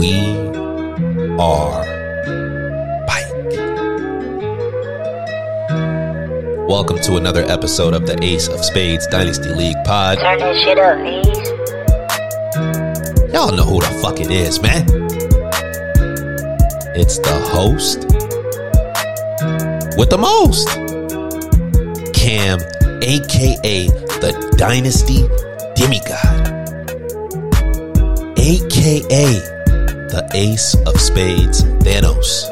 we are back. Welcome to another episode of the Ace of Spades Dynasty League Pod. Turn that shit up. Y'all know who the fuck it is, man. It's the host with the most, Cam, aka the Dynasty Demigod, aka the Ace of Spades Thanos,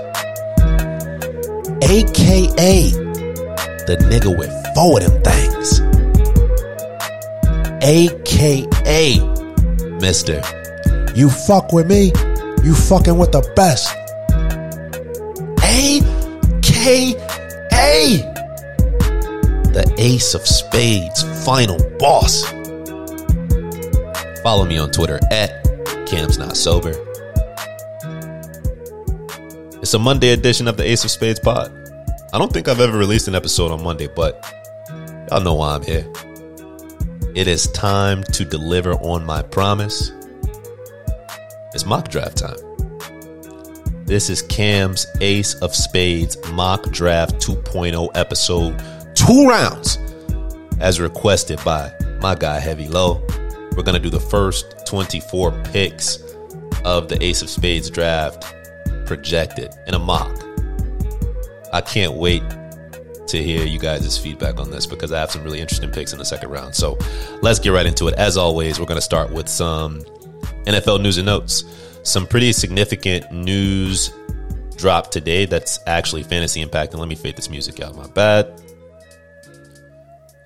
aka the nigga with four of them things, aka Mister. You fuck with me, you fucking with the best. AKA the Ace of Spades final boss. Follow me on Twitter at Cam's Not Sober. It's a Monday edition of the Ace of Spades pod. I don't think I've ever released an episode on Monday, but y'all know why I'm here. It is time to deliver on my promise. It's mock draft time. This is Cam's Ace of Spades mock draft 2.0 episode, two rounds, as requested by my guy Heavy Low. We're gonna do the first 24 picks of the Ace of Spades draft projected in a mock. I can't wait to hear you guys' feedback on this because I have some really interesting picks in the second round. So let's get right into it. As always, we're gonna start with some NFL news and notes some pretty significant news dropped today that's actually fantasy impact. And let me fade this music out. My bad.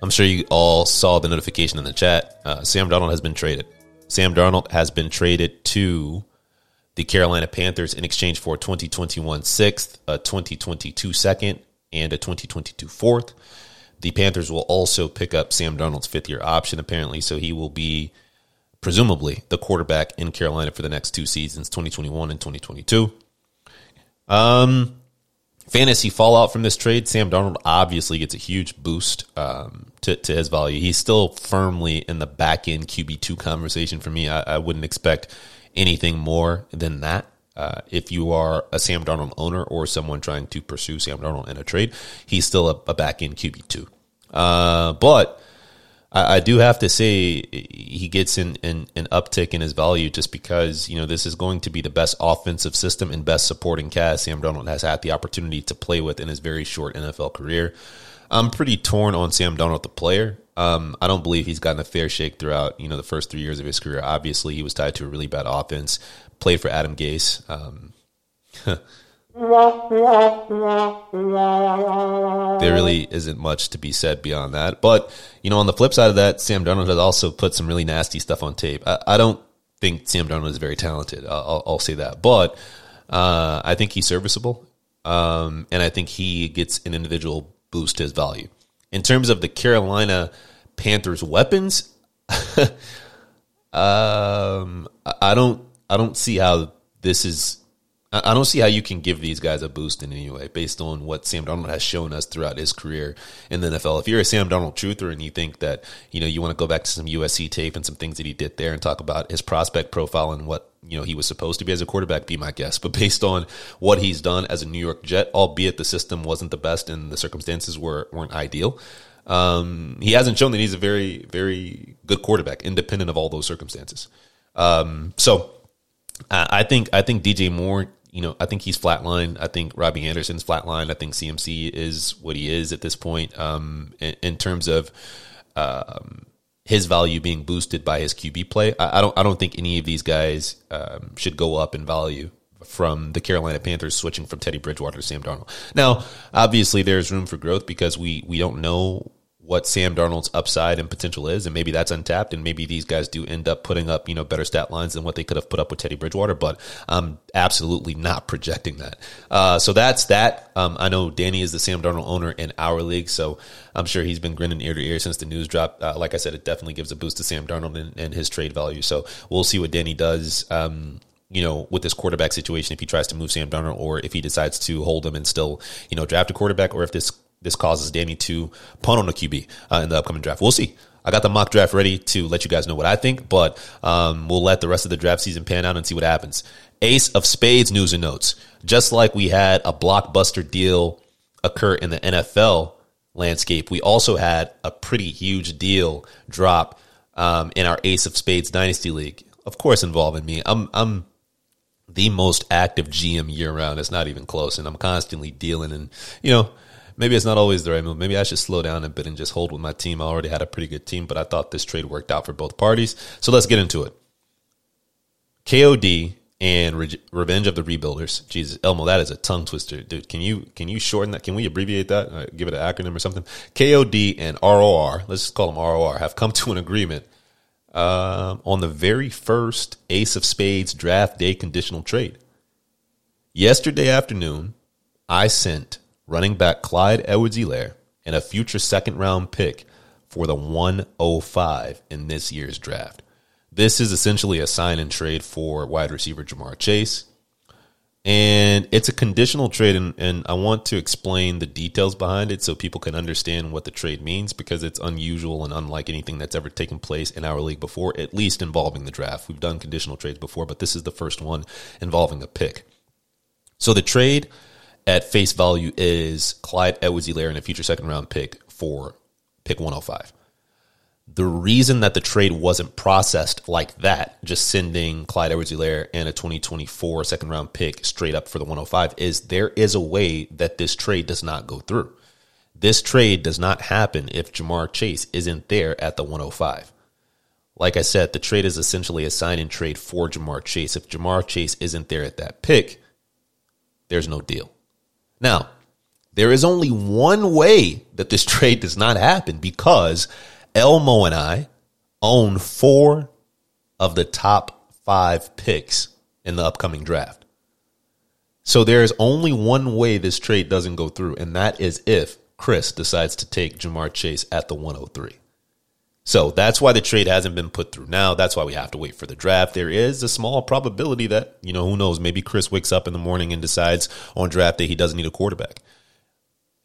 I'm sure you all saw the notification in the chat. Uh, Sam Darnold has been traded. Sam Darnold has been traded to the Carolina Panthers in exchange for a 2021 sixth, a 2022 second, and a 2022 fourth. The Panthers will also pick up Sam Darnold's fifth year option, apparently, so he will be presumably the quarterback in Carolina for the next two seasons, 2021 and 2022. Um, fantasy fallout from this trade, Sam Darnold obviously gets a huge boost um, to, to his value. He's still firmly in the back end QB2 conversation for me. I, I wouldn't expect anything more than that. Uh, if you are a Sam Darnold owner or someone trying to pursue Sam Darnold in a trade, he's still a, a back end QB2. Uh, but I, I do have to say he gets an, an, an uptick in his value just because you know this is going to be the best offensive system and best supporting cast Sam Darnold has had the opportunity to play with in his very short NFL career. I'm pretty torn on Sam Darnold, the player. Um, I don't believe he's gotten a fair shake throughout you know the first three years of his career. Obviously, he was tied to a really bad offense. Played for Adam Gase. Um, there really isn't much to be said beyond that. But, you know, on the flip side of that, Sam Darnold has also put some really nasty stuff on tape. I, I don't think Sam Darnold is very talented. I'll, I'll say that. But uh, I think he's serviceable. Um, and I think he gets an individual boost to his value. In terms of the Carolina Panthers weapons, um, I don't I don't see how this is I don't see how you can give these guys a boost in any way based on what Sam Darnold has shown us throughout his career in the NFL. If you're a Sam Darnold truther and you think that, you know, you want to go back to some USC tape and some things that he did there and talk about his prospect profile and what, you know, he was supposed to be as a quarterback, be my guest. But based on what he's done as a New York Jet, albeit the system wasn't the best and the circumstances were, weren't ideal, um, he hasn't shown that he's a very, very good quarterback, independent of all those circumstances. Um, so I think, I think DJ Moore you know, I think he's flatlined. I think Robbie Anderson's flatlined. I think CMC is what he is at this point um, in, in, terms of um, his value being boosted by his QB play. I, I, don't. I don't think any of these guys um, should go up in value from the Carolina Panthers switching from Teddy Bridgewater to Sam Darnold. Now, obviously, there's room for growth because we we don't know what Sam Darnold's upside and potential is, and maybe that's untapped, and maybe these guys do end up putting up you know better stat lines than what they could have put up with Teddy Bridgewater. But I'm absolutely not projecting that. Uh, so that's that. Um, I know Danny is the Sam Darnold owner in our league, so I'm sure he's been grinning ear to ear since the news dropped. Uh, like I said, it definitely gives a boost to Sam Darnold and, and his trade value. So we'll see what Danny does. Um, you know, with this quarterback situation, if he tries to move Sam Darnold or if he decides to hold him and still, you know, draft a quarterback or if this this causes Danny to punt on the QB uh, in the upcoming draft. We'll see. I got the mock draft ready to let you guys know what I think, but um, we'll let the rest of the draft season pan out and see what happens. Ace of Spades news and notes. Just like we had a blockbuster deal occur in the NFL landscape, we also had a pretty huge deal drop um, in our Ace of Spades Dynasty League. Of course, involving me. I'm I'm the most active GM year round. It's not even close, and I'm constantly dealing and you know maybe it's not always the right move. Maybe I should slow down a bit and just hold with my team. I already had a pretty good team, but I thought this trade worked out for both parties. So let's get into it. KOD and Re- Revenge of the Rebuilders. Jesus, Elmo, that is a tongue twister, dude. Can you can you shorten that? Can we abbreviate that? Uh, give it an acronym or something? KOD and ROR. Let's just call them ROR. Have come to an agreement uh, on the very first Ace of Spades draft day conditional trade. Yesterday afternoon, I sent running back Clyde Edwards Helaire, and a future second round pick for the 105 in this year's draft. This is essentially a sign and trade for wide receiver Ja'Marr Chase. And it's a conditional trade, and, and I want to explain the details behind it so people can understand what the trade means because it's unusual and unlike anything that's ever taken place in our league before, at least involving the draft. We've done conditional trades before, but this is the first one involving a pick. So the trade at face value is Clyde Edwards Helaire and a future second round pick for pick 105. The reason that the trade wasn't processed like that, just sending Clyde Edwards Helaire and a 2024 second round pick straight up for the 105, is there is a way that this trade does not go through. This trade does not happen if Ja'Marr Chase isn't there at the 105. Like I said, the trade is essentially a sign and trade for Ja'Marr Chase. If Ja'Marr Chase isn't there at that pick, there's no deal. Now, there is only one way that this trade does not happen because Elmo and I own four of the top five picks in the upcoming draft. So there is only one way this trade doesn't go through, and that is if Chris decides to take Ja'Marr Chase at the 103. So that's why the trade hasn't been put through now. That's why we have to wait for the draft. There is a small probability that, you know, who knows, maybe Chris wakes up in the morning and decides on draft day he doesn't need a quarterback.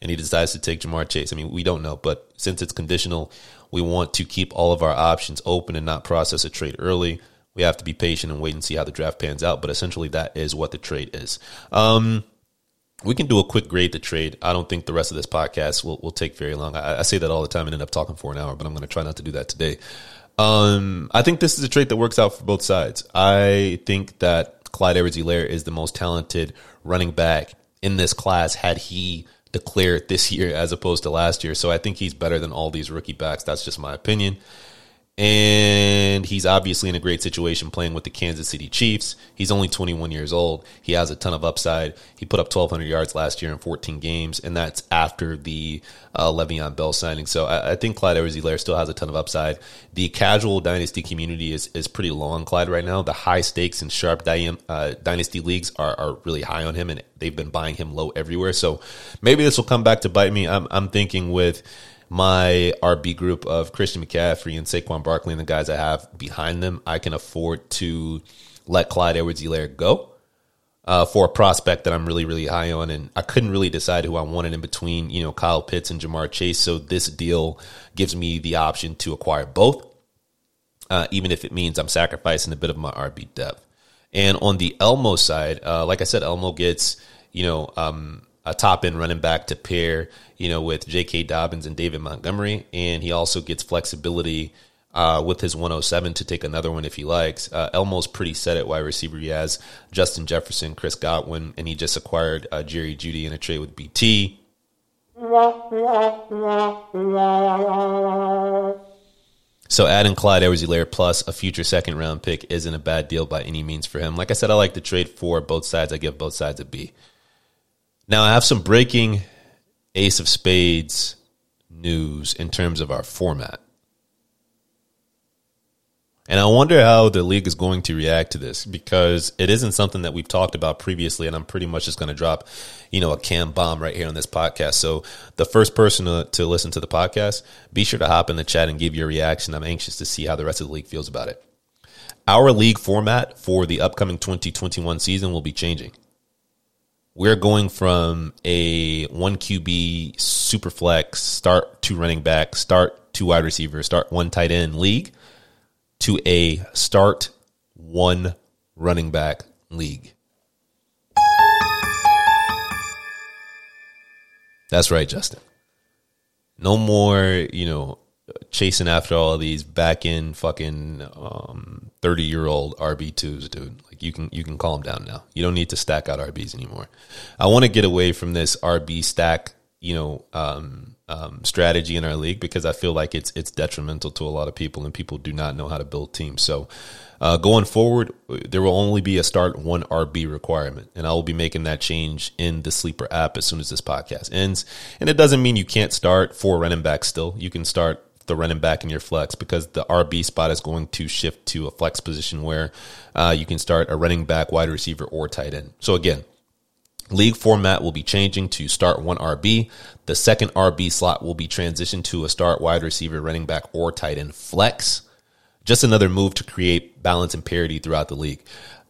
And he decides to take Ja'Marr Chase. I mean, we don't know, but since it's conditional, we want to keep all of our options open and not process a trade early. We have to be patient and wait and see how the draft pans out. But essentially, that is what the trade is. Um, we can do a quick grade to trade. I don't think the rest of this podcast will, will take very long. I, I say that all the time and end up talking for an hour, but I'm going to try not to do that today. Um, I think this is a trade that works out for both sides. I think that Clyde Edwards Helaire is the most talented running back in this class had he declared this year as opposed to last year. So I think he's better than all these rookie backs. That's just my opinion and he's obviously in a great situation playing with the Kansas City Chiefs. He's only 21 years old. He has a ton of upside. He put up 1,200 yards last year in 14 games, and that's after the uh, Le'Veon Bell signing. So I, I think Clyde Edwards-Helaire still has a ton of upside. The casual dynasty community is, is pretty low on Clyde right now. The high stakes and sharp uh, dynasty leagues are, are really high on him, and they've been buying him low everywhere. So maybe this will come back to bite me. I'm, I'm thinking with – my RB group of Christian McCaffrey and Saquon Barkley and the guys I have behind them, I can afford to let Clyde Edwards Helaire go uh, for a prospect that I'm really, really high on. And I couldn't really decide who I wanted in between, you know, Kyle Pitts and Ja'Marr Chase. So this deal gives me the option to acquire both, uh, even if it means I'm sacrificing a bit of my RB depth. And on the Elmo side, uh, like I said, Elmo gets, you know, um, a top end running back to pair, you know, with J.K. Dobbins and David Montgomery, and he also gets flexibility uh, with his 107 to take another one if he likes. Uh, Elmo's pretty set at wide receiver. He has Justin Jefferson, Chris Godwin, and he just acquired uh, Jerry Jeudy in a trade with BT. So adding Clyde Edwards-Helaire plus a future second round pick isn't a bad deal by any means for him. Like I said, I like the trade for both sides. I give both sides a B. Now, I have some breaking Ace of Spades news in terms of our format. And I wonder how the league is going to react to this because it isn't something that we've talked about previously. And I'm pretty much just going to drop, you know, a cam bomb right here on this podcast. So the first person to, to listen to the podcast, be sure to hop in the chat and give your reaction. I'm anxious to see how the rest of the league feels about it. Our league format for the upcoming 2021 season will be changing we're going from a one QB super flex start two running back, start two wide receiver, start one tight end league to a start one running back league. That's right, Justin. No more, you know, chasing after all these back end fucking um, thirty year old RB twos, dude. You can you can calm down now. You don't need to stack out RBs anymore. I want to get away from this RB stack, you know, um, um, strategy in our league because I feel like it's it's detrimental to a lot of people and people do not know how to build teams. So uh, going forward, there will only be a start one RB requirement, and I will be making that change in the Sleeper app as soon as this podcast ends. And it doesn't mean you can't start four running backs still. You can start the running back in your flex because the RB spot is going to shift to a flex position where uh, you can start a running back, wide receiver, or tight end. So again, League format will be changing to start one RB. The second RB slot will be transitioned to a start wide receiver, running back, or tight end flex. Just another move to create balance and parity throughout the league.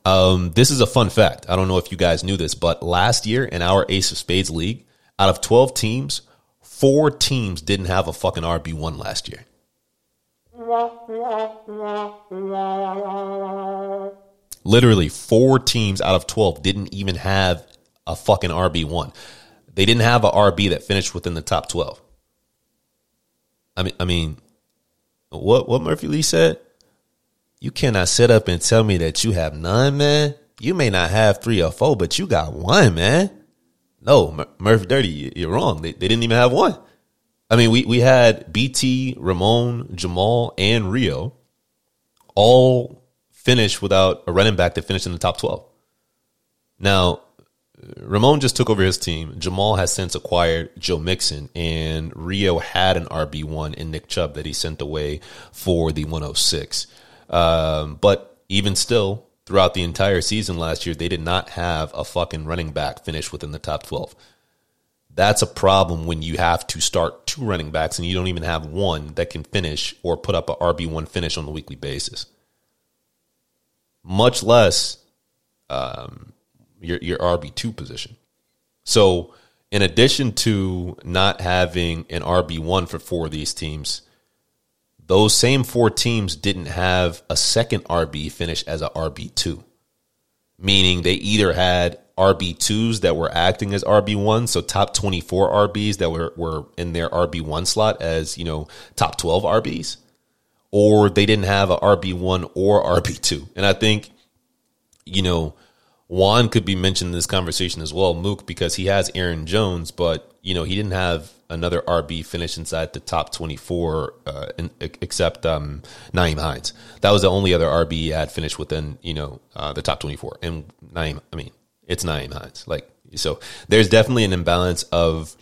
Um, this is a fun fact. I don't know if you guys knew this, but last year in our Ace of Spades league, out of 12 teams, four teams didn't have a fucking RB1 last year. Literally, four teams out of 12 didn't even have a fucking RB1. They didn't have a RB that finished within the top 12. I mean, I mean, what what Murphy Lee said? You cannot sit up and tell me that you have none, man. You may not have three or four, but you got one, man. No, Mur- Murphy Dirty, you're wrong. They, they didn't even have one. I mean, we, we had BT, Ramon, Jamal, and Rio all finish without a running back that finished in the top 12. Now, Ramon just took over his team. Jamal has since acquired Joe Mixon, and Rio had an RB1 in Nick Chubb that he sent away for the 106. Um, but even still, throughout the entire season last year, they did not have a fucking running back finish within the top 12. That's a problem when you have to start two running backs and you don't even have one that can finish or put up a RB1 finish on a weekly basis. Much less um, your your RB two position. So, in addition to not having an RB one for four of these teams, those same four teams didn't have a second RB finish as a RB two, meaning they either had RB twos that were acting as RB one, so top twenty four RBs that were were in their RB one slot as you know top twelve RBs, or they didn't have a RB one or RB two, and I think you know Juan could be mentioned in this conversation as well, Mook, because he has Aaron Jones, but you know he didn't have another RB finish inside the top twenty four, uh, in, except um, Nyheim Hines. That was the only other RB he had finished within you know uh, the top twenty four. And Nyheim, I mean, it's Nyheim Hines. Like so, there's definitely an imbalance of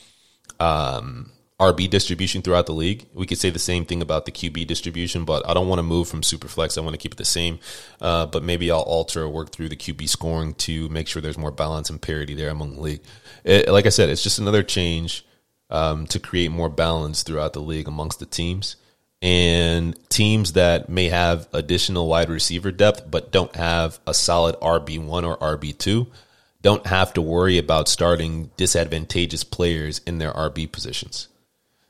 um, RB distribution throughout the league. We could say the same thing about the QB distribution, but I don't want to move from Superflex. I want to keep it the same. Uh, but maybe I'll alter or work through the QB scoring to make sure there's more balance and parity there among the league. It, like I said, it's just another change um, to create more balance throughout the league amongst the teams. And teams that may have additional wide receiver depth but don't have a solid RB1 or RB2 don't have to worry about starting disadvantageous players in their RB positions.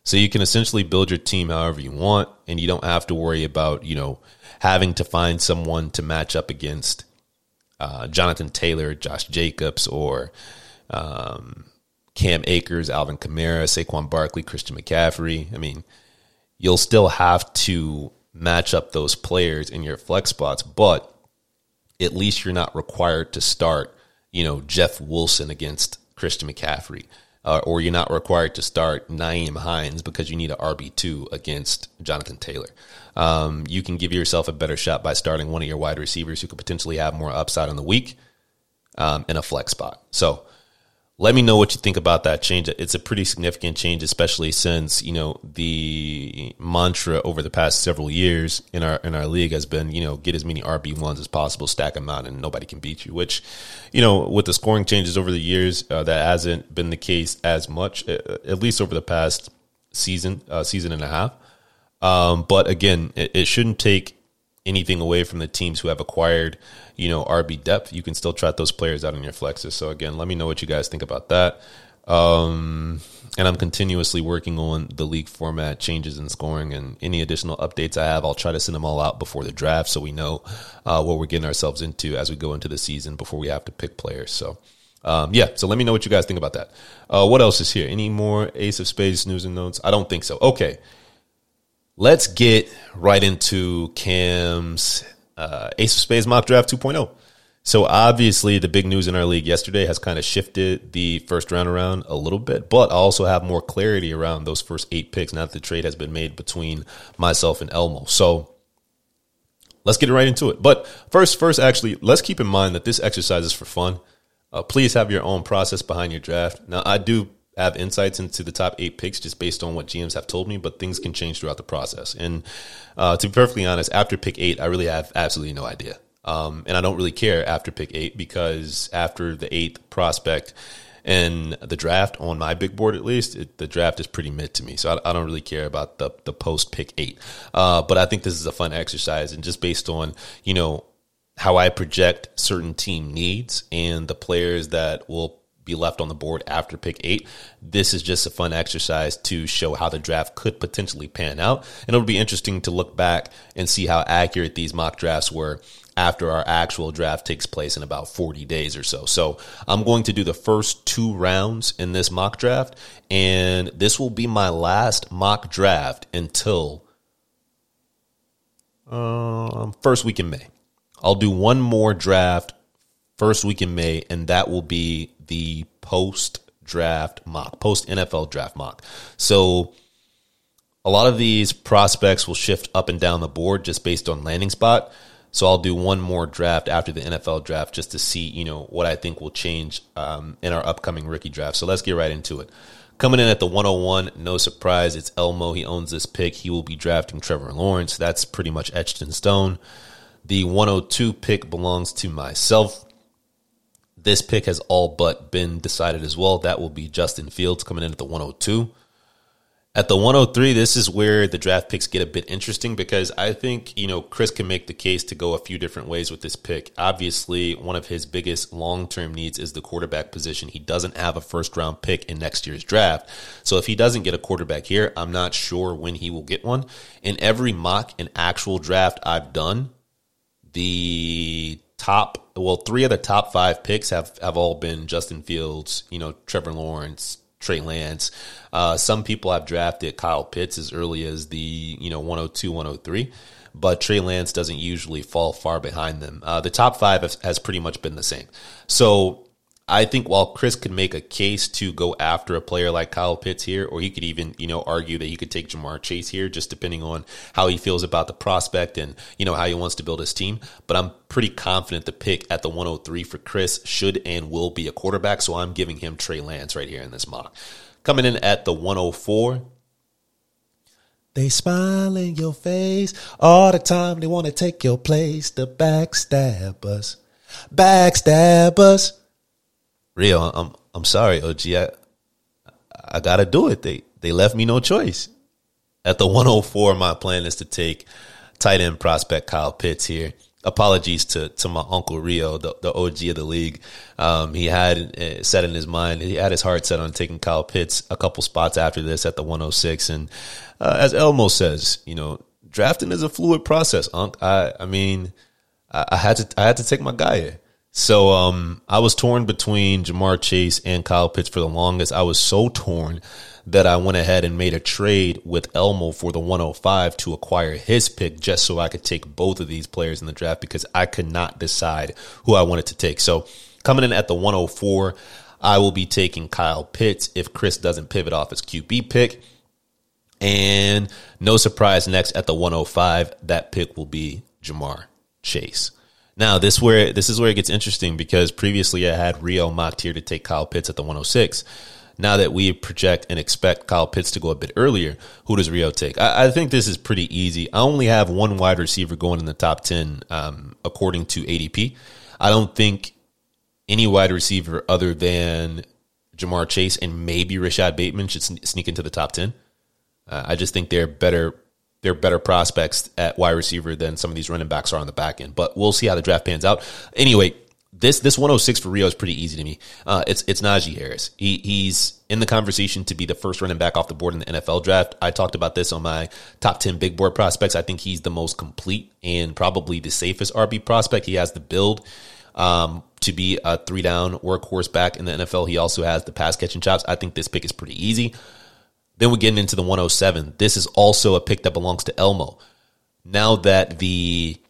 So you can essentially build your team however you want, and you don't have to worry about you know having to find someone to match up against uh, Jonathan Taylor, Josh Jacobs, or um, Cam Akers, Alvin Kamara, Saquon Barkley, Christian McCaffrey. I mean, you'll still have to match up those players in your flex spots, but at least you're not required to start, you know, Jeff Wilson against Christian McCaffrey uh, or you're not required to start Nyheim Hines because you need an RB2 against Jonathan Taylor. Um, you can give yourself a better shot by starting one of your wide receivers who could potentially have more upside on the week um, in a flex spot. So let me know what you think about that change. It's a pretty significant change, especially since you know the mantra over the past several years in our in our league has been you know get as many RB ones as possible, stack them out, and nobody can beat you. Which you know with the scoring changes over the years, uh, that hasn't been the case as much, at least over the past season, uh, season and a half. Um, but again, it, it shouldn't take anything away from the teams who have acquired, you know, RB depth, you can still trot those players out in your flexes. So again, let me know what you guys think about that. Um, and I'm continuously working on the league format changes in scoring and any additional updates I have. I'll try to send them all out before the draft so we know uh, what we're getting ourselves into as we go into the season before we have to pick players. So, um, yeah, so let me know what you guys think about that. Uh, what else is here? Any more Ace of Spades news and notes? I don't think so. Okay, let's get right into Cam's uh, Ace of Spades mock draft 2.0. So obviously, the big news in our league yesterday has kind of shifted the first round around a little bit, but I also have more clarity around those first eight picks now that the trade has been made between myself and Elmo. So let's get right into it. But first, first, actually, let's keep in mind that this exercise is for fun. Uh, please have your own process behind your draft. Now, I do have insights into the top eight picks just based on what GMs have told me, but things can change throughout the process. And uh, to be perfectly honest, after pick eight, I really have absolutely no idea. Um, and I don't really care after pick eight because after the eighth prospect and the draft on my big board, at least, it, the draft is pretty mid to me. So I, I, don't really care about the, the post pick eight. Uh, but I think this is a fun exercise. And just based on, you know, how I project certain team needs and the players that will be left on the board after pick eight. This is just a fun exercise to show how the draft could potentially pan out. And it'll be interesting to look back and see how accurate these mock drafts were after our actual draft takes place in about 40 days or so. So I'm going to do the first two rounds in this mock draft, and this will be my last mock draft until um, first week in May. I'll do one more draft first week in May, and that will be the post draft mock, post NFL draft mock. So a lot of these prospects will shift up and down the board just based on landing spot. So I'll do one more draft after the NFL draft just to see, you know, what I think will change um, in our upcoming rookie draft. So let's get right into it. Coming in at the 101, no surprise, it's Elmo. He owns this pick. He will be drafting Trevor Lawrence. That's pretty much etched in stone. The 102 pick belongs to myself. This pick has all but been decided as well. That will be Justin Fields coming in at the 102. At the 103, this is where the draft picks get a bit interesting because I think, you know, Chris can make the case to go a few different ways with this pick. Obviously, one of his biggest long term needs is the quarterback position. He doesn't have a first round pick in next year's draft. So if he doesn't get a quarterback here, I'm not sure when he will get one. In every mock and actual draft I've done, the top, well, three of the top five picks have, have all been Justin Fields, you know, Trevor Lawrence, Trey Lance. Uh, some people have drafted Kyle Pitts as early as the you know 102, 103, but Trey Lance doesn't usually fall far behind them. Uh, the top five has, has pretty much been the same. So I think while Chris could make a case to go after a player like Kyle Pitts here, or he could even, you know, argue that he could take Ja'Marr Chase here, just depending on how he feels about the prospect and, you know, how he wants to build his team. But I'm pretty confident the pick at the 103 for Chris should and will be a quarterback. So I'm giving him Trey Lance right here in this mock. Coming in at the 104, they smile in your face all the time. They want to take your place. The backstabbers, backstabbers. Real, I'm I'm sorry, OG. I I gotta do it. They they left me no choice. At the 104, my plan is to take tight end prospect Kyle Pitts here. Apologies to, to my uncle Rio, the, the OG of the league. Um, he had uh, set in his mind, he had his heart set on taking Kyle Pitts a couple spots after this at the 106. And uh, as Elmo says, you know, drafting is a fluid process, Unc. I I mean, I, I had to I had to take my guy here. So um, I was torn between Ja'Marr Chase and Kyle Pitts for the longest. I was so torn that I went ahead and made a trade with Elmo for the 105 to acquire his pick just so I could take both of these players in the draft because I could not decide who I wanted to take. So coming in at the 104, I will be taking Kyle Pitts if Chris doesn't pivot off his QB pick. And no surprise, next at the 105, that pick will be Ja'Marr Chase. Now this where this is where it gets interesting because previously I had Rio mocked here to take Kyle Pitts at the 106. Now that we project and expect Kyle Pitts to go a bit earlier, who does Rio take? I, I think this is pretty easy. I only have one wide receiver going in the top 10 um, according to ADP. I don't think any wide receiver other than Ja'Marr Chase and maybe Rashod Bateman should sneak into the top 10. Uh, I just think they're better they're better prospects at wide receiver than some of these running backs are on the back end. But we'll see how the draft pans out. Anyway, this this 106 for Rio is pretty easy to me. Uh, it's it's Najee Harris. He he's in the conversation to be the first running back off the board in the NFL draft. I talked about this on my top 10 big board prospects. I think he's the most complete and probably the safest RB prospect. He has the build um, to be a three down workhorse back in the NFL. He also has the pass catching chops. I think this pick is pretty easy. Then we're getting into the 107. This is also a pick that belongs to Elmo. Now that the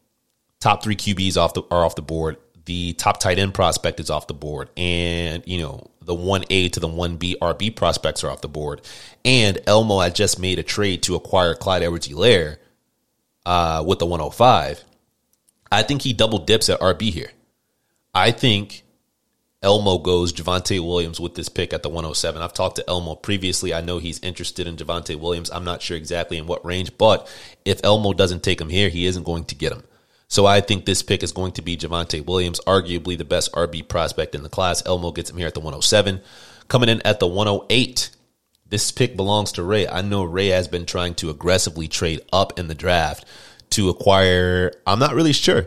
top three QBs off the are off the board, the top tight end prospect is off the board, and you know the one A to the one B RB prospects are off the board, and Elmo had just made a trade to acquire Clyde Edwards-Helaire uh, with the 105. I think he double dips at RB here. I think Elmo goes Javonte Williams with this pick at the 107. I've talked to Elmo previously. I know he's interested in Javonte Williams. I'm not sure exactly in what range, but if Elmo doesn't take him here, he isn't going to get him. So I think this pick is going to be Javonte Williams, arguably the best RB prospect in the class. Elmo gets him here at the 107. Coming in at the 108, this pick belongs to Ray. I know Ray has been trying to aggressively trade up in the draft to acquire, I'm not really sure.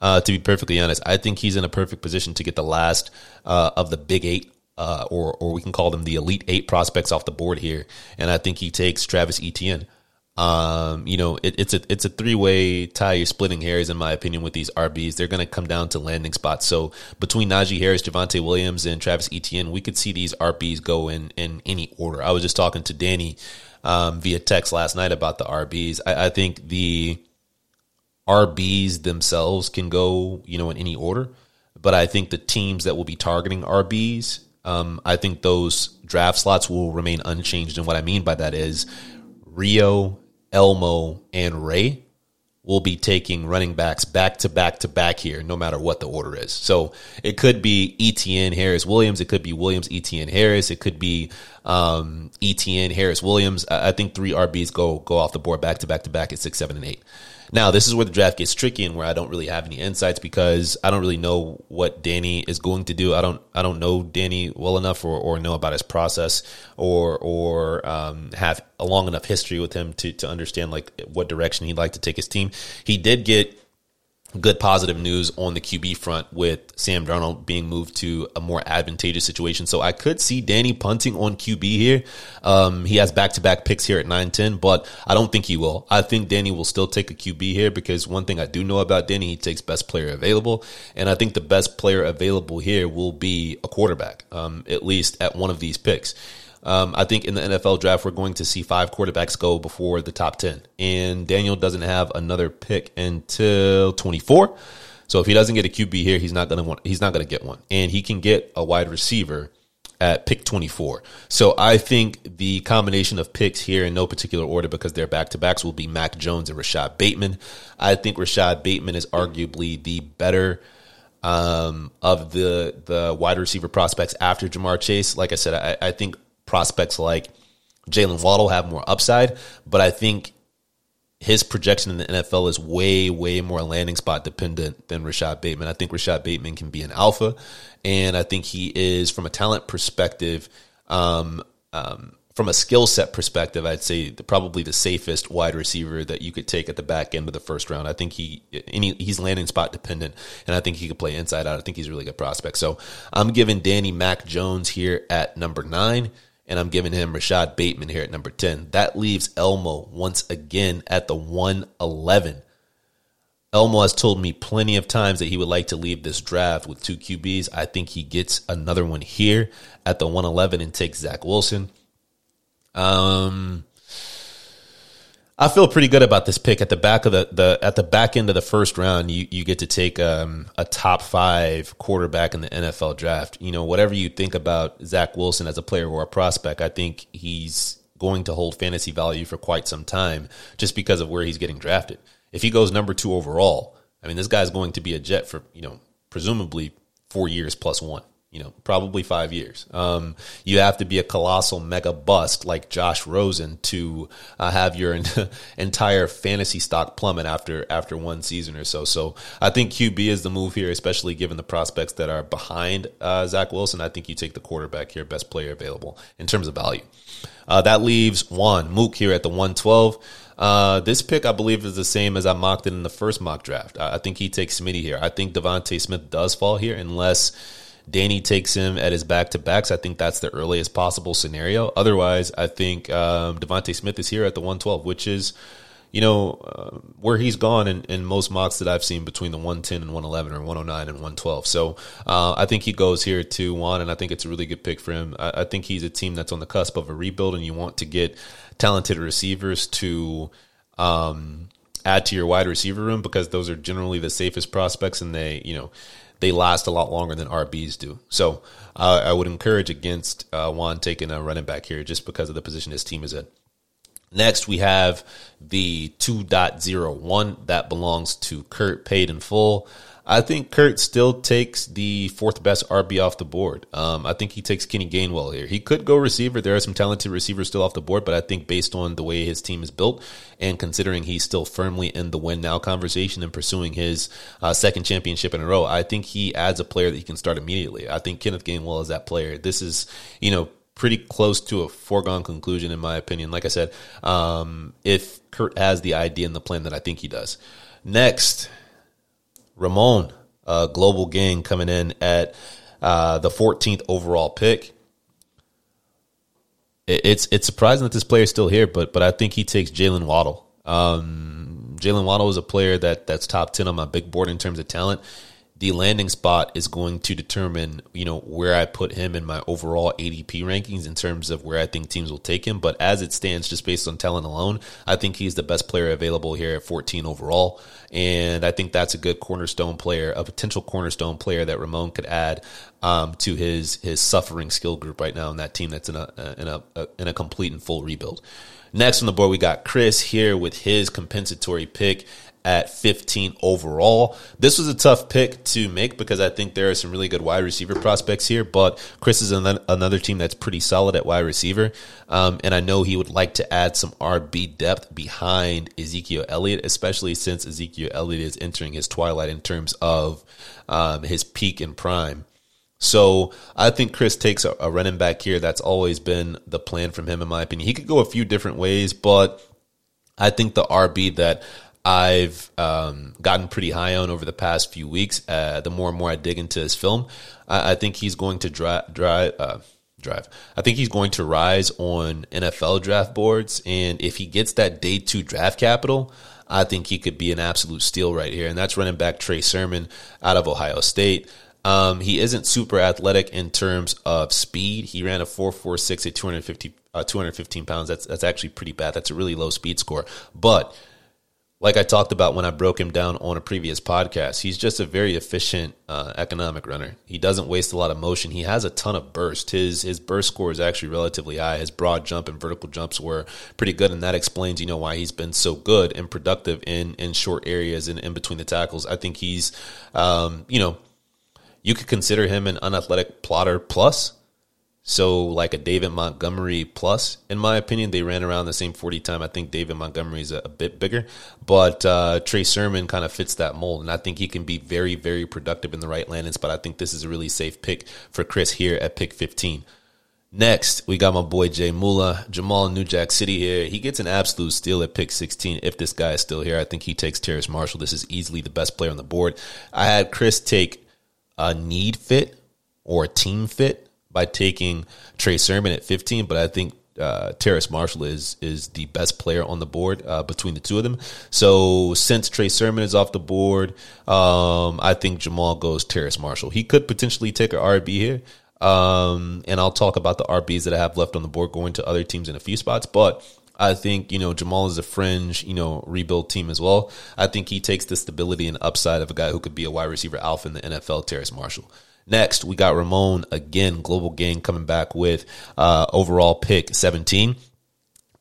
Uh, to be perfectly honest, I think he's in a perfect position to get the last uh, of the big eight, uh, or or we can call them the elite eight prospects off the board here, and I think he takes Travis Etienne. Um, you know, it, it's a it's a three way tie. You're splitting hairs, in my opinion, with these RBs. They're going to come down to landing spots. So between Najee Harris, Javonte Williams, and Travis Etienne, we could see these RBs go in in any order. I was just talking to Danny um, via text last night about the RBs. I, I think the RBs themselves can go, you know, in any order, but I think the teams that will be targeting RBs, um, I think those draft slots will remain unchanged. And what I mean by that is Rio Elmo, and Ray will be taking running backs back to back to back here, no matter what the order is. So it could be ETN Harris Williams. It could be Williams ETN Harris. It could be um, Etienne Harris Williams. I, I think three RBs go go off the board back to back to back at six, seven, and eight. Now, this is where the draft gets tricky and where I don't really have any insights because I don't really know what Danny is going to do. I don't I don't know Danny well enough or, or know about his process or or um, have a long enough history with him to to understand like what direction he'd like to take his team. He did get good positive news on the QB front with Sam Darnold being moved to a more advantageous situation. So I could see Danny punting on QB here. Um, he has back to back picks here at 9 10, but I don't think he will. I think Danny will still take a QB here because one thing I do know about Danny, he takes best player available. And I think the best player available here will be a quarterback, um, at least at one of these picks. Um, I think in the NFL draft, we're going to see five quarterbacks go before the top 10. And Daniel doesn't have another pick until 24. So if he doesn't get a QB here, he's not going to want, he's not going to get one. And he can get a wide receiver at pick 24. So I think the combination of picks here in no particular order because they're back to backs will be Mac Jones and Rashod Bateman. I think Rashod Bateman is arguably the better um, of the the wide receiver prospects after Ja'Marr Chase. Like I said, I, I think prospects like Jaylen Waddle have more upside, but I think his projection in the NFL is way, way more landing spot dependent than Rashod Bateman. I think Rashod Bateman can be an alpha, and I think he is, from a talent perspective, um, um, from a skill set perspective, I'd say the, probably the safest wide receiver that you could take at the back end of the first round. I think he any, he's landing spot dependent, and I think he could play inside out. I think he's a really good prospect. So I'm giving Danny Mac Jones here at number nine and I'm giving him Rashod Bateman here at number 10. That leaves Elmo once again at the 111. Elmo has told me plenty of times that he would like to leave this draft with two QBs. I think he gets another one here at the 111 and takes Zach Wilson. Um, I feel pretty good about this pick at the back of the, the at the back end of the first round. You you get to take um, a top five quarterback in the NFL draft. You know, whatever you think about Zach Wilson as a player or a prospect, I think he's going to hold fantasy value for quite some time just because of where he's getting drafted. If he goes number two overall, I mean, this guy's going to be a Jet for you know presumably four years plus one. You know, probably five years. Um, you have to be a colossal mega bust like Josh Rosen to uh, have your entire fantasy stock plummet after after one season or so. So I think QB is the move here, especially given the prospects that are behind uh, Zach Wilson. I think you take the quarterback here, best player available in terms of value. Uh, that leaves Juan Mook here at the 112. Uh, this pick, I believe, is the same as I mocked it in the first mock draft. I, I think he takes Smitty here. I think DeVonta Smith does fall here unless Danny takes him at his back to backs. I think that's the earliest possible scenario. Otherwise, I think um, DeVonta Smith is here at the 112, which is, you know, uh, where he's gone in, in, most mocks that I've seen between the 110 and 111 or 109 and 112. So uh, I think he goes here to Juan, and I think it's a really good pick for him. I, I think he's a team that's on the cusp of a rebuild, and you want to get talented receivers to. Um, add to your wide receiver room because those are generally the safest prospects and they, you know, they last a lot longer than RBs do. So uh, I would encourage against uh, Juan taking a running back here just because of the position his team is in. Next, we have the 2.01 that belongs to Kurt paid in full. I think Kurt still takes the fourth best RB off the board. Um, I think he takes Kenny Gainwell here. He could go receiver. There are some talented receivers still off the board, but I think based on the way his team is built and considering he's still firmly in the win now conversation and pursuing his uh, second championship in a row, I think he adds a player that he can start immediately. I think Kenneth Gainwell is that player. This is, you know, pretty close to a foregone conclusion in my opinion. Like I said, um, if Kurt has the idea and the plan that I think he does. Next, Ramon, uh, Global Gang, coming in at uh, the 14th overall pick. it's it's surprising that this player is still here, but but I think he takes Jaylen Waddle. Um, Jaylen Waddle is a player that that's top 10 on my big board in terms of talent the landing spot is going to determine, you know, where I put him in my overall ADP rankings in terms of where I think teams will take him. But as it stands, just based on talent alone, I think he's the best player available here at 14 overall. And I think that's a good cornerstone player, a potential cornerstone player that Ramon could add um, to his his suffering skill group right now in that team that's in a in a, a in a complete and full rebuild. Next on the board, we got Chris here with his compensatory pick at 15 overall. This was a tough pick to make because I think there are some really good wide receiver prospects here, but Chris is another team that's pretty solid at wide receiver. Um, and I know he would like to add some RB depth behind Ezekiel Elliott, especially since Ezekiel Elliott is entering his twilight in terms of um, his peak and prime. So I think Chris takes a, a running back here. That's always been the plan from him, in my opinion. He could go a few different ways, but I think the RB that I've um, gotten pretty high on over the past few weeks. Uh, the more and more I dig into his film, I, I think he's going to drive. Drive. Uh, drive. I think he's going to rise on NFL draft boards, and if he gets that day two draft capital, I think he could be an absolute steal right here. And that's running back Trey Sermon out of Ohio State. Um, he isn't super athletic in terms of speed. He ran a 4.46 at 250, uh, 215 pounds. That's that's actually pretty bad. That's a really low speed score, but like I talked about when I broke him down on a previous podcast, he's just a very efficient uh, economic runner. He doesn't waste a lot of motion. He has a ton of burst. His his burst score is actually relatively high. His broad jump and vertical jumps were pretty good, and that explains you know why he's been so good and productive in in short areas and in between the tackles. I think he's um, you know you could consider him an unathletic plotter plus. So, like a David Montgomery plus, in my opinion, they ran around the same 40 time. I think David Montgomery is a, a bit bigger, but uh, Trey Sermon kind of fits that mold. And I think he can be very, very productive in the right landing But I think this is a really safe pick for Chris here at pick 15. Next, we got my boy Jay Mula, Jamal New Jack City here. He gets an absolute steal at pick 16. If this guy is still here, I think he takes Terrace Marshall. This is easily the best player on the board. I had Chris take a need fit or a team fit by taking Trey Sermon at 15, but I think uh, Terrace Marshall is is the best player on the board uh, between the two of them. So since Trey Sermon is off the board, um, I think Jamal goes Terrace Marshall. He could potentially take an RB here. Um, and I'll talk about the RBs that I have left on the board going to other teams in a few spots, but I think, you know, Jamal is a fringe, you know, rebuild team as well. I think he takes the stability and upside of a guy who could be a wide receiver alpha in the NFL, Terrace Marshall. Next, we got Ramon again, Global Gang coming back with uh, overall pick 17.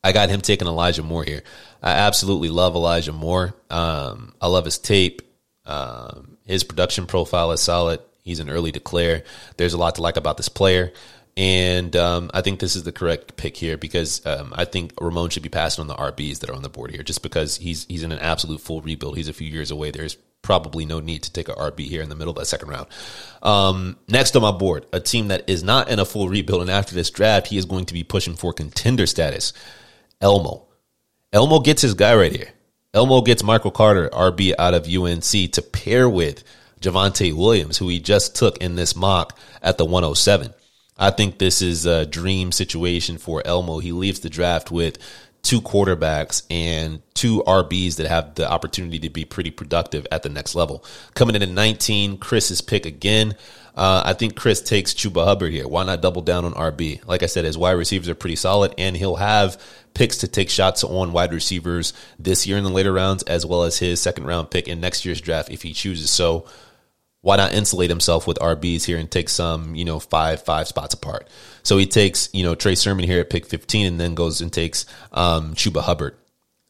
I got him taking Elijah Moore here. I absolutely love Elijah Moore. Um, I love his tape. Um, his production profile is solid. He's an early declare. There's a lot to like about this player. And um, I think this is the correct pick here because um, I think Ramon should be passing on the RBs that are on the board here, just because he's he's in an absolute full rebuild. He's a few years away. There's probably no need to take a RB here in the middle of that second round. Um, next on my board, a team that is not in a full rebuild, and after this draft, he is going to be pushing for contender status. Elmo. Elmo gets his guy right here. Elmo gets Michael Carter, RB out of UNC, to pair with Javonte Williams, who he just took in this mock at the 107. I think this is a dream situation for Elmo. He leaves the draft with two quarterbacks and two RBs that have the opportunity to be pretty productive at the next level. Coming in at 19, Chris's pick again. Uh, I think Chris takes Chuba Hubbard here. Why not double down on RB? Like I said, his wide receivers are pretty solid, and he'll have picks to take shots on wide receivers this year in the later rounds, as well as his second round pick in next year's draft if he chooses so why not insulate himself with RBs here and take some, you know, five, five spots apart? So he takes, you know, Trey Sermon here at pick 15 and then goes and takes um, Chuba Hubbard,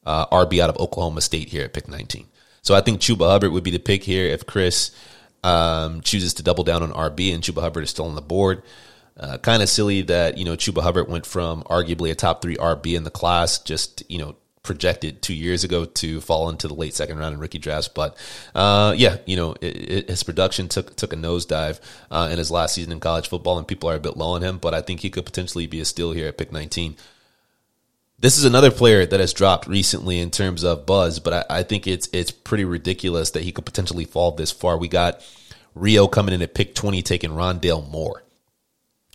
uh, RB out of Oklahoma State here at pick 19. So I think Chuba Hubbard would be the pick here if Chris um, chooses to double down on RB and Chuba Hubbard is still on the board. Uh, kind of silly that, you know, Chuba Hubbard went from arguably a top three RB in the class just, you know, projected two years ago to fall into the late second round in rookie drafts. But uh, yeah, you know, it, it, his production took took a nosedive uh, in his last season in college football, and people are a bit low on him. But I think he could potentially be a steal here at pick 19. This is another player that has dropped recently in terms of buzz, but I, I think it's it's pretty ridiculous that he could potentially fall this far. We got Rio coming in at pick 20, taking Rondale Moore.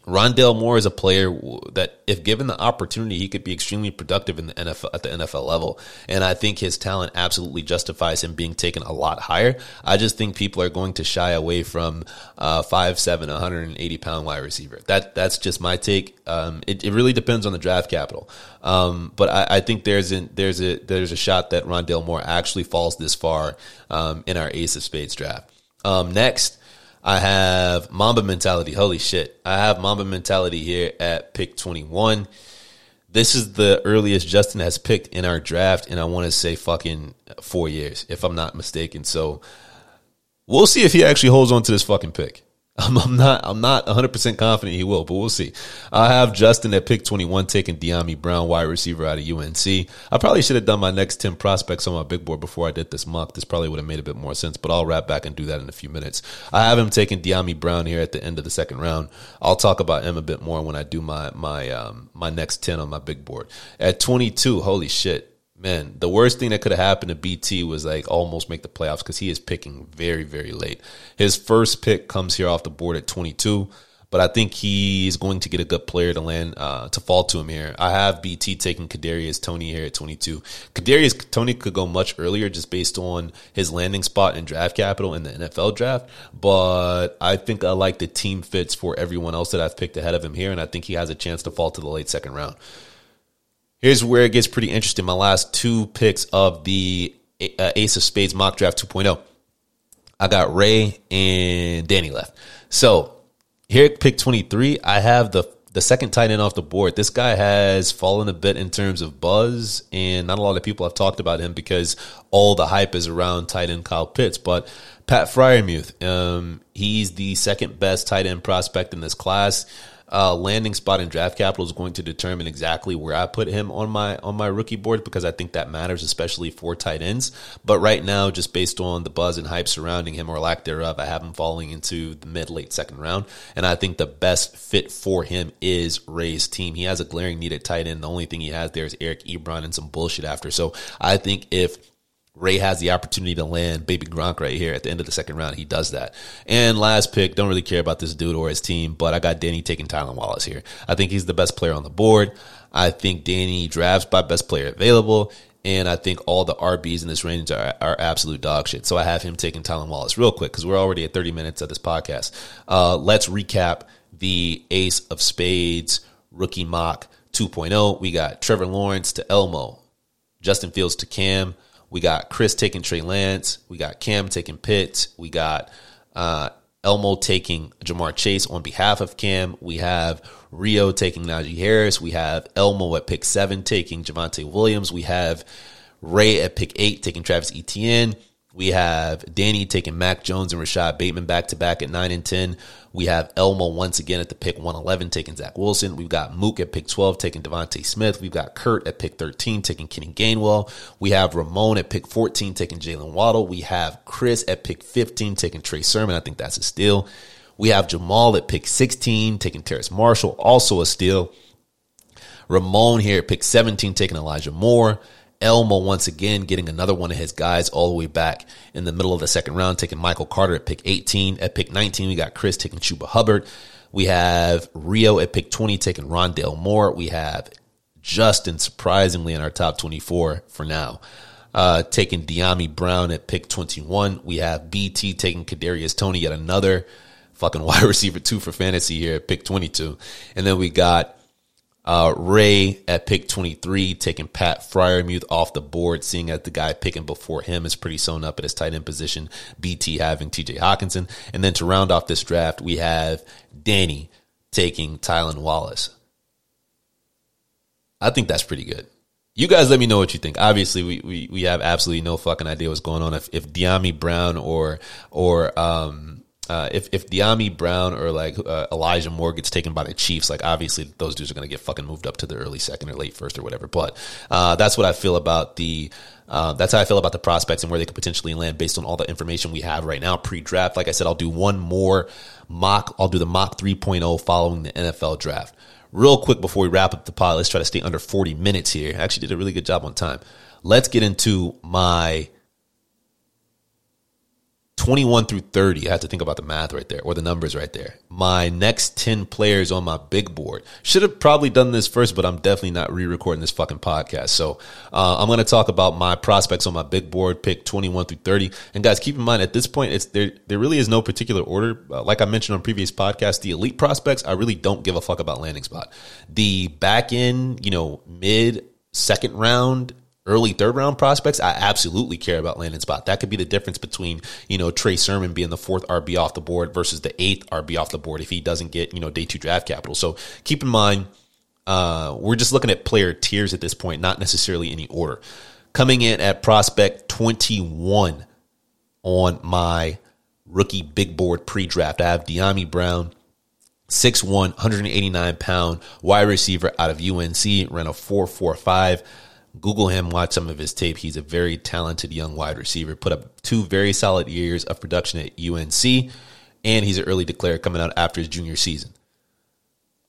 Rondale Moore is a player that, if given the opportunity, he could be extremely productive in the NFL at the NFL level. And I think his talent absolutely justifies him being taken a lot higher. I just think people are going to shy away from uh, five seven, 180 pound wide receiver. That that's just my take. Um, it, it really depends on the draft capital. Um, but I, I, think there's a, there's a there's a shot that Rondale Moore actually falls this far um, in our Ace of Spades draft. Um, next. I have Mamba mentality. Holy shit. I have Mamba mentality here at pick 21. This is the earliest Justin has picked in our draft, and I want to say fucking four years, if I'm not mistaken. So we'll see if he actually holds on to this fucking pick. I'm, I'm not I'm not 100 percent confident he will, but we'll see. I have Justin at pick 21 taking Dyami Brown, wide receiver out of UNC. I probably should have done my next 10 prospects on my big board before I did this mock. This probably would have made a bit more sense, but I'll wrap back and do that in a few minutes. I have him taking Dyami Brown here at the end of the second round. I'll talk about him a bit more when I do my my um, my next 10 on my big board. At 22, holy shit man, the worst thing that could have happened to BT was like almost make the playoffs because he is picking very, very late. His first pick comes here off the board at 22, but I think he's going to get a good player to land uh, to fall to him here. I have BT taking Kadarius Toney here at 22. Kadarius Toney could go much earlier just based on his landing spot and draft capital in the NFL draft, but I think I like the team fits for everyone else that I've picked ahead of him here, and I think he has a chance to fall to the late second round. Here's where it gets pretty interesting. My last two picks of the uh, Ace of Spades mock draft 2.0. I got Ray and Danny left. So here at pick 23, I have the the second tight end off the board. This guy has fallen a bit in terms of buzz, and not a lot of people have talked about him because all the hype is around tight end Kyle Pitts. But Pat Freiermuth, um, he's the second best tight end prospect in this class uh, landing spot in draft capital is going to determine exactly where I put him on my on my rookie board because I think that matters, especially for tight ends. But right now, just based on the buzz and hype surrounding him or lack thereof, I have him falling into the mid late second round, and I think the best fit for him is Ray's team. He has a glaring need at tight end. The only thing he has there is Eric Ebron and some bullshit after. So I think if Ray has the opportunity to land baby Gronk right here at the end of the second round. He does that. And last pick, don't really care about this dude or his team, but I got Danny taking Tylan Wallace here. I think he's the best player on the board. I think Danny drafts by best player available. And I think all the RBs in this range are, are absolute dog shit. So I have him taking Tylan Wallace real quick because we're already at 30 minutes of this podcast. Uh, let's recap the Ace of Spades rookie mock 2.0. We got Trevor Lawrence to Elmo, Justin Fields to Cam, we got Chris taking Trey Lance. We got Cam taking Pitts. We got uh, Elmo taking Ja'Marr Chase on behalf of Cam. We have Rio taking Najee Harris. We have Elmo at pick seven taking Javonte Williams. We have Ray at pick eight taking Travis Etienne. We have Danny taking Mac Jones and Rashod Bateman back to back at 9 and 10. We have Elmo once again at the pick 111 taking Zach Wilson. We've got Mook at pick 12 taking DeVonta Smith. We've got Kurt at pick 13 taking Kenny Gainwell. We have Ramon at pick 14 taking Jaylen Waddle. We have Chris at pick 15 taking Trey Sermon. I think that's a steal. We have Jamal at pick 16 taking Terrace Marshall, also a steal. Ramon here at pick 17 taking Elijah Moore. Elmo once again getting another one of his guys all the way back in the middle of the second round, taking Michael Carter at pick 18. At pick 19, we got Chris taking Chuba Hubbard. We have Rio at pick 20 taking Rondale Moore. We have Justin surprisingly in our top 24 for now. Uh, taking Dyami Brown at pick 21. We have BT taking Kadarius Toney, yet another fucking wide receiver two for fantasy here at pick 22. And then we got uh, Ray at pick 23, taking Pat Freiermuth off the board, seeing as the guy picking before him is pretty sewn up at his tight end position. BT having TJ Hockenson. And then to round off this draft, we have Danny taking Tylan Wallace. I think that's pretty good. You guys let me know what you think. Obviously, we, we, we have absolutely no fucking idea what's going on. If, if Dyami Brown or, or, um, uh, if if Dyami Brown or like uh, Elijah Moore gets taken by the Chiefs, like obviously those dudes are going to get fucking moved up to the early second or late first or whatever. But uh, that's what I feel about the. Uh, that's how I feel about the prospects and where they could potentially land based on all the information we have right now pre-draft. Like I said, I'll do one more mock. I'll do the mock 3.0 following the NFL draft. Real quick before we wrap up the pod, let's try to stay under 40 minutes here. I actually did a really good job on time. Let's get into my 21 through 30, I have to think about the math right there or the numbers right there. My next 10 players on my big board. Should have probably done this first, but I'm definitely not re recording this fucking podcast. So uh, I'm going to talk about my prospects on my big board, pick 21 through 30. And guys, keep in mind at this point, it's there, there really is no particular order. Uh, like I mentioned on previous podcasts, the elite prospects, I really don't give a fuck about landing spot. The back end, you know, mid second round early third round prospects, I absolutely care about landing spot. That could be the difference between, you know, Trey Sermon being the fourth RB off the board versus the eighth RB off the board if he doesn't get, you know, day two draft capital. So keep in mind, uh, we're just looking at player tiers at this point, not necessarily any order. Coming in at prospect 21 on my rookie big board pre draft, I have Dyami Brown. 6'1, 189 pound wide receiver out of UNC, ran a 4.45. Google him, watch some of his tape. He's a very talented young wide receiver. Put up two very solid years of production at UNC, and he's an early declare coming out after his junior season.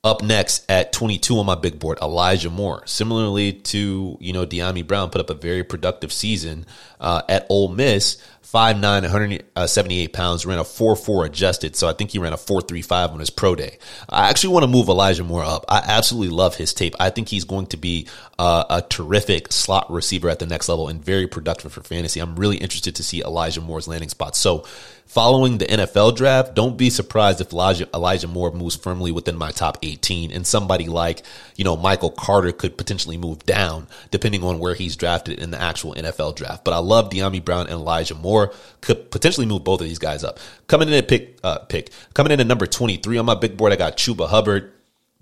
Up next at 22 on my big board, Elijah Moore. Similarly to you know Dyami Brown, put up a very productive season uh, at Ole Miss. 5'9", 178 pounds, ran a 4'4 adjusted. So I think he ran a 4'35 on his pro day. I actually want to move Elijah Moore up. I absolutely love his tape. I think he's going to be uh, a terrific slot receiver at the next level and very productive for fantasy. I'm really interested to see Elijah Moore's landing spot. So following the NFL draft, don't be surprised if Elijah, Elijah Moore moves firmly within my top 18 and somebody like, you know, Michael Carter could potentially move down depending on where he's drafted in the actual NFL draft. But I love Dyami Brown and Elijah Moore could potentially move both of these guys up. Coming in at pick, uh, pick, coming in at number 23 on my big board, I got Chuba Hubbard,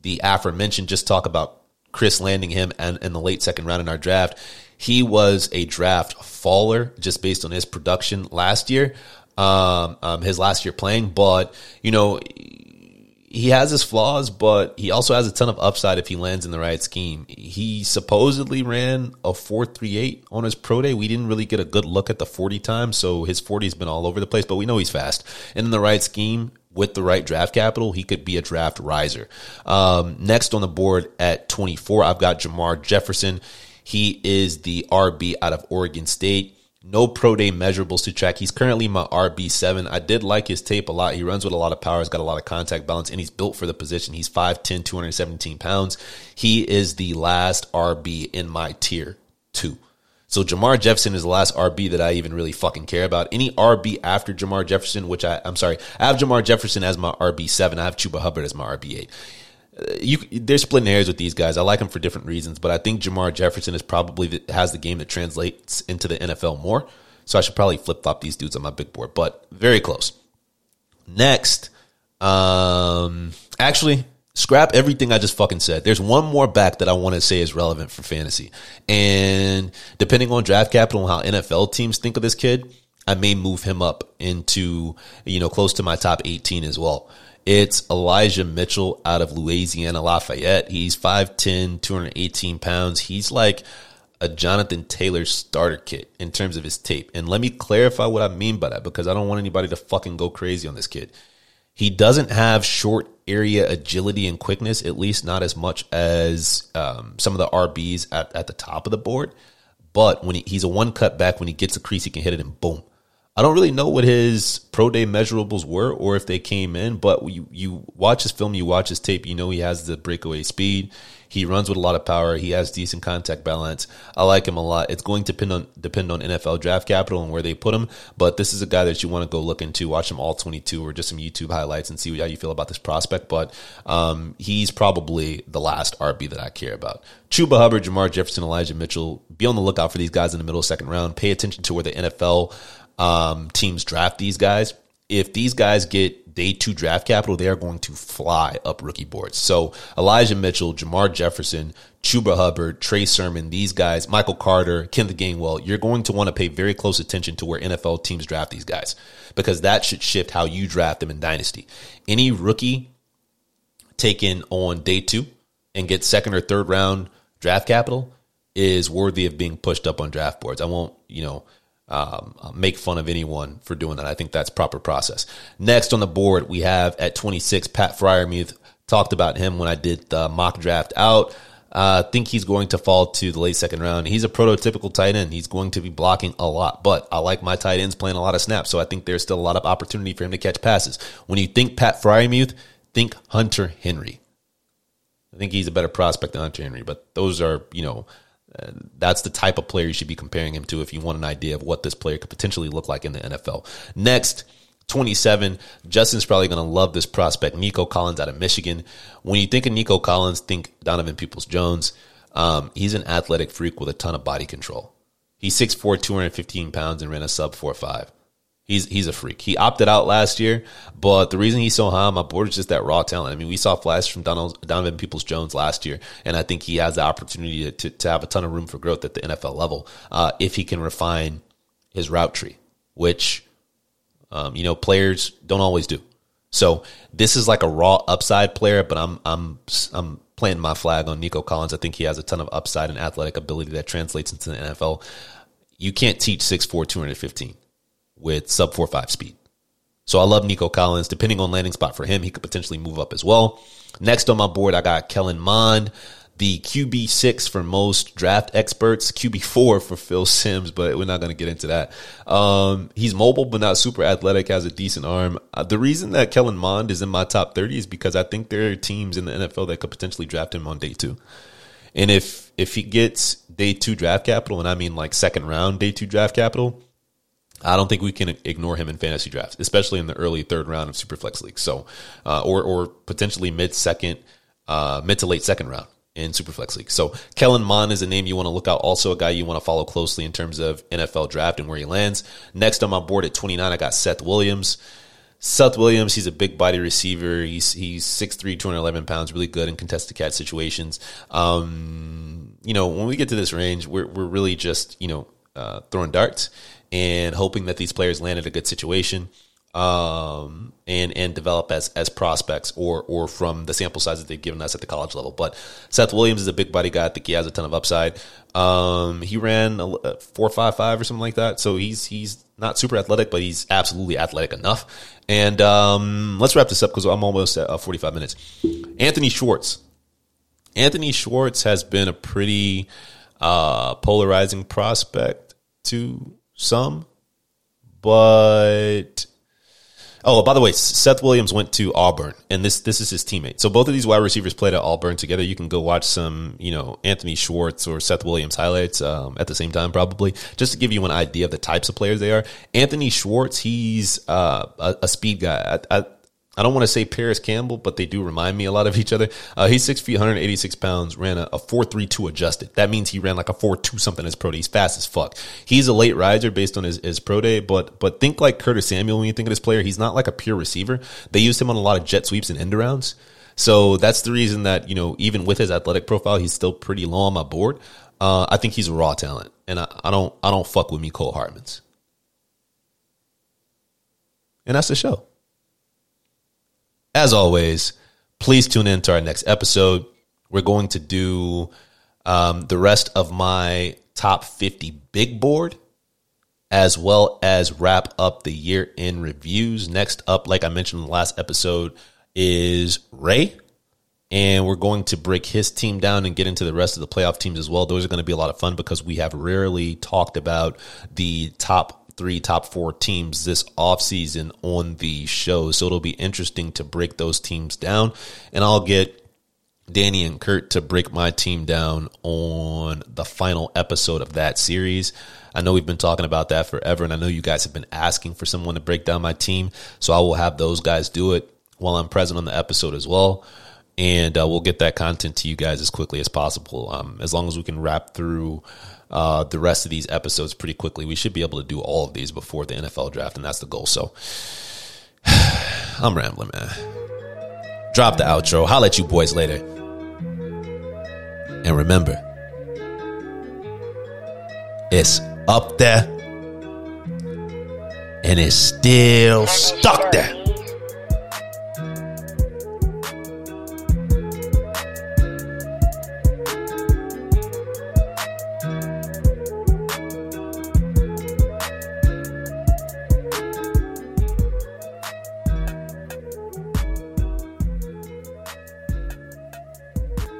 the aforementioned, just talk about Chris landing him and in the late second round in our draft. He was a draft faller just based on his production last year um, um, his last year playing. But you know, he has his flaws, but he also has a ton of upside if he lands in the right scheme. He supposedly ran a 4.38 on his pro day. We didn't really get a good look at the 40 time, so his 40's been all over the place, but we know he's fast. And in the right scheme, with the right draft capital, he could be a draft riser. Um, next on the board at 24, I've got Jermar Jefferson. He is the RB out of Oregon State. No pro day measurables to track. He's currently my RB7. I did like his tape a lot. He runs with a lot of power. He's got a lot of contact balance and he's built for the position. He's 5'10, 217 pounds. He is the last RB in my tier two. So Jermar Jefferson is the last RB that I even really fucking care about. Any RB after Jermar Jefferson, which I, I'm sorry, I have Jermar Jefferson as my RB7. I have Chuba Hubbard as my RB8 you they're splitting hairs with these guys. I like them for different reasons, but I think Jermar Jefferson is probably the, has the game that translates into the NFL more. So I should probably flip flop these dudes on my big board, but very close. Next, um, actually, scrap everything I just fucking said. There's one more back that I want to say is relevant for fantasy, and depending on draft capital and how NFL teams think of this kid, I may move him up into, you know, close to my top 18 as well. It's Elijah Mitchell out of Louisiana Lafayette. He's 5'10, 218 pounds. He's like a Jonathan Taylor starter kit in terms of his tape. And let me clarify what I mean by that because I don't want anybody to fucking go crazy on this kid. He doesn't have short area agility and quickness, at least not as much as um, some of the RBs at, at the top of the board. But when he, he's a one cut back, when he gets a crease, he can hit it and boom. I don't really know what his pro day measurables were or if they came in, but you, you watch his film, you watch his tape, you know he has the breakaway speed. He runs with a lot of power. He has decent contact balance. I like him a lot. It's going to depend on depend on NFL draft capital and where they put him. But this is a guy that you want to go look into, watch him all 22 or just some YouTube highlights and see how you feel about this prospect. But um, he's probably the last RB that I care about. Chuba Hubbard, Jermar Jefferson, Elijah Mitchell. Be on the lookout for these guys in the middle second round. Pay attention to where the NFL um, teams draft these guys. If these guys get day two draft capital, they are going to fly up rookie boards. So Elijah Mitchell, Jermar Jefferson, Chuba Hubbard, Trey Sermon, these guys, Michael Carter, Kenneth Gainwell, you're going to want to pay very close attention to where NFL teams draft these guys because that should shift how you draft them in Dynasty. Any rookie taken on day two and get second or third round draft capital is worthy of being pushed up on draft boards. I won't, you know, um, uh, make fun of anyone for doing that. I think that's proper process. Next on the board, we have at 26, Pat Freiermuth. Talked about him when I did the mock draft out. I uh, think he's going to fall to the late second round. He's a prototypical tight end. He's going to be blocking a lot, but I like my tight ends playing a lot of snaps, so I think there's still a lot of opportunity for him to catch passes. When you think Pat Freiermuth, think Hunter Henry. I think he's a better prospect than Hunter Henry, but those are, you know, that's the type of player you should be comparing him to if you want an idea of what this player could potentially look like in the NFL. Next, 27. Justin's probably going to love this prospect, Nico Collins out of Michigan. When you think of Nico Collins, think Donovan Peoples Jones. Um, he's an athletic freak with a ton of body control. He's 6'4, 215 pounds and ran a sub 4'5. He's he's a freak. He opted out last year, but the reason he's so high on my board is just that raw talent. I mean, we saw flashes from Donald, Donovan Peoples Jones last year, and I think he has the opportunity to, to, to have a ton of room for growth at the NFL level uh, if he can refine his route tree, which um, you know players don't always do. So this is like a raw upside player, but I'm I'm I'm planting my flag on Nico Collins. I think he has a ton of upside and athletic ability that translates into the NFL. You can't teach 6'4", 215 with sub four five speed. So I love Nico Collins. Depending on landing spot for him, he could potentially move up as well. Next on my board, I got Kellen Mond, the QB six for most draft experts, QB four for Phil Sims, but we're not going to get into that. Um, he's mobile, but not super athletic, has a decent arm. Uh, the reason that Kellen Mond is in my top 30 is because I think there are teams in the NFL that could potentially draft him on day two. And if, if he gets day two draft capital, and I mean like second round day two draft capital, I don't think we can ignore him in fantasy drafts, especially in the early third round of Superflex leagues. So, uh, or or potentially mid second, uh, mid to late second round in Superflex league. So, Kellen Mond is a name you want to look out. Also, a guy you want to follow closely in terms of NFL draft and where he lands. Next on my board at 29, I got Seth Williams. Seth Williams, he's a big body receiver. He's he's 6'3", 211 pounds, really good in contested catch situations. Um, you know, when we get to this range, we're we're really just you know uh, throwing darts and hoping that these players land in a good situation um, and and develop as as prospects or or from the sample size that they've given us at the college level. But Seth Williams is a big body guy. I think he has a ton of upside. Um, he ran a four five five or something like that. So he's he's not super athletic, but he's absolutely athletic enough. And um, let's wrap this up because I'm almost at uh, 45 minutes. Anthony Schwartz. Anthony Schwartz has been a pretty uh, polarizing prospect to some, but oh, by the way, Seth Williams went to Auburn, and this this is his teammate. So both of these wide receivers played at Auburn together. You can go watch some, you know, Anthony Schwartz or Seth Williams highlights um, at the same time, probably just to give you an idea of the types of players they are. Anthony Schwartz, he's uh, a, a, speed guy. I, I, I don't want to say Parris Campbell, but they do remind me a lot of each other. Uh, he's six feet, 186 pounds, ran a, a 4.32 adjusted. That means he ran like a 4.2 something as pro day. He's fast as fuck. He's a late riser based on his, his pro day, but, but think like Curtis Samuel when you think of this player. He's not like a pure receiver. They used him on a lot of jet sweeps and end arounds. So that's the reason that, you know, even with his athletic profile, he's still pretty low on my board. Uh, I think he's a raw talent and I, I don't, I don't fuck with Mecole Hardman's. And that's the show. As always, please tune in to our next episode. We're going to do um, the rest of my top 50 big board as well as wrap up the year in reviews. Next up, like I mentioned in the last episode, is Ray. And we're going to break his team down and get into the rest of the playoff teams as well. Those are going to be a lot of fun because we have rarely talked about the top three, top four teams this offseason on the show. So it'll be interesting to break those teams down. And I'll get Danny and Kurt to break my team down on the final episode of that series. I know we've been talking about that forever, and I know you guys have been asking for someone to break down my team. So I will have those guys do it while I'm present on the episode as well. And uh, we'll get that content to you guys as quickly as possible. Um, as long as we can wrap through uh, the rest of these episodes pretty quickly, we should be able to do all of these before the NFL draft, and that's the goal. So I'm rambling, man. Drop the outro. I'll let you boys later. And remember, it's up there and it's still stuck there.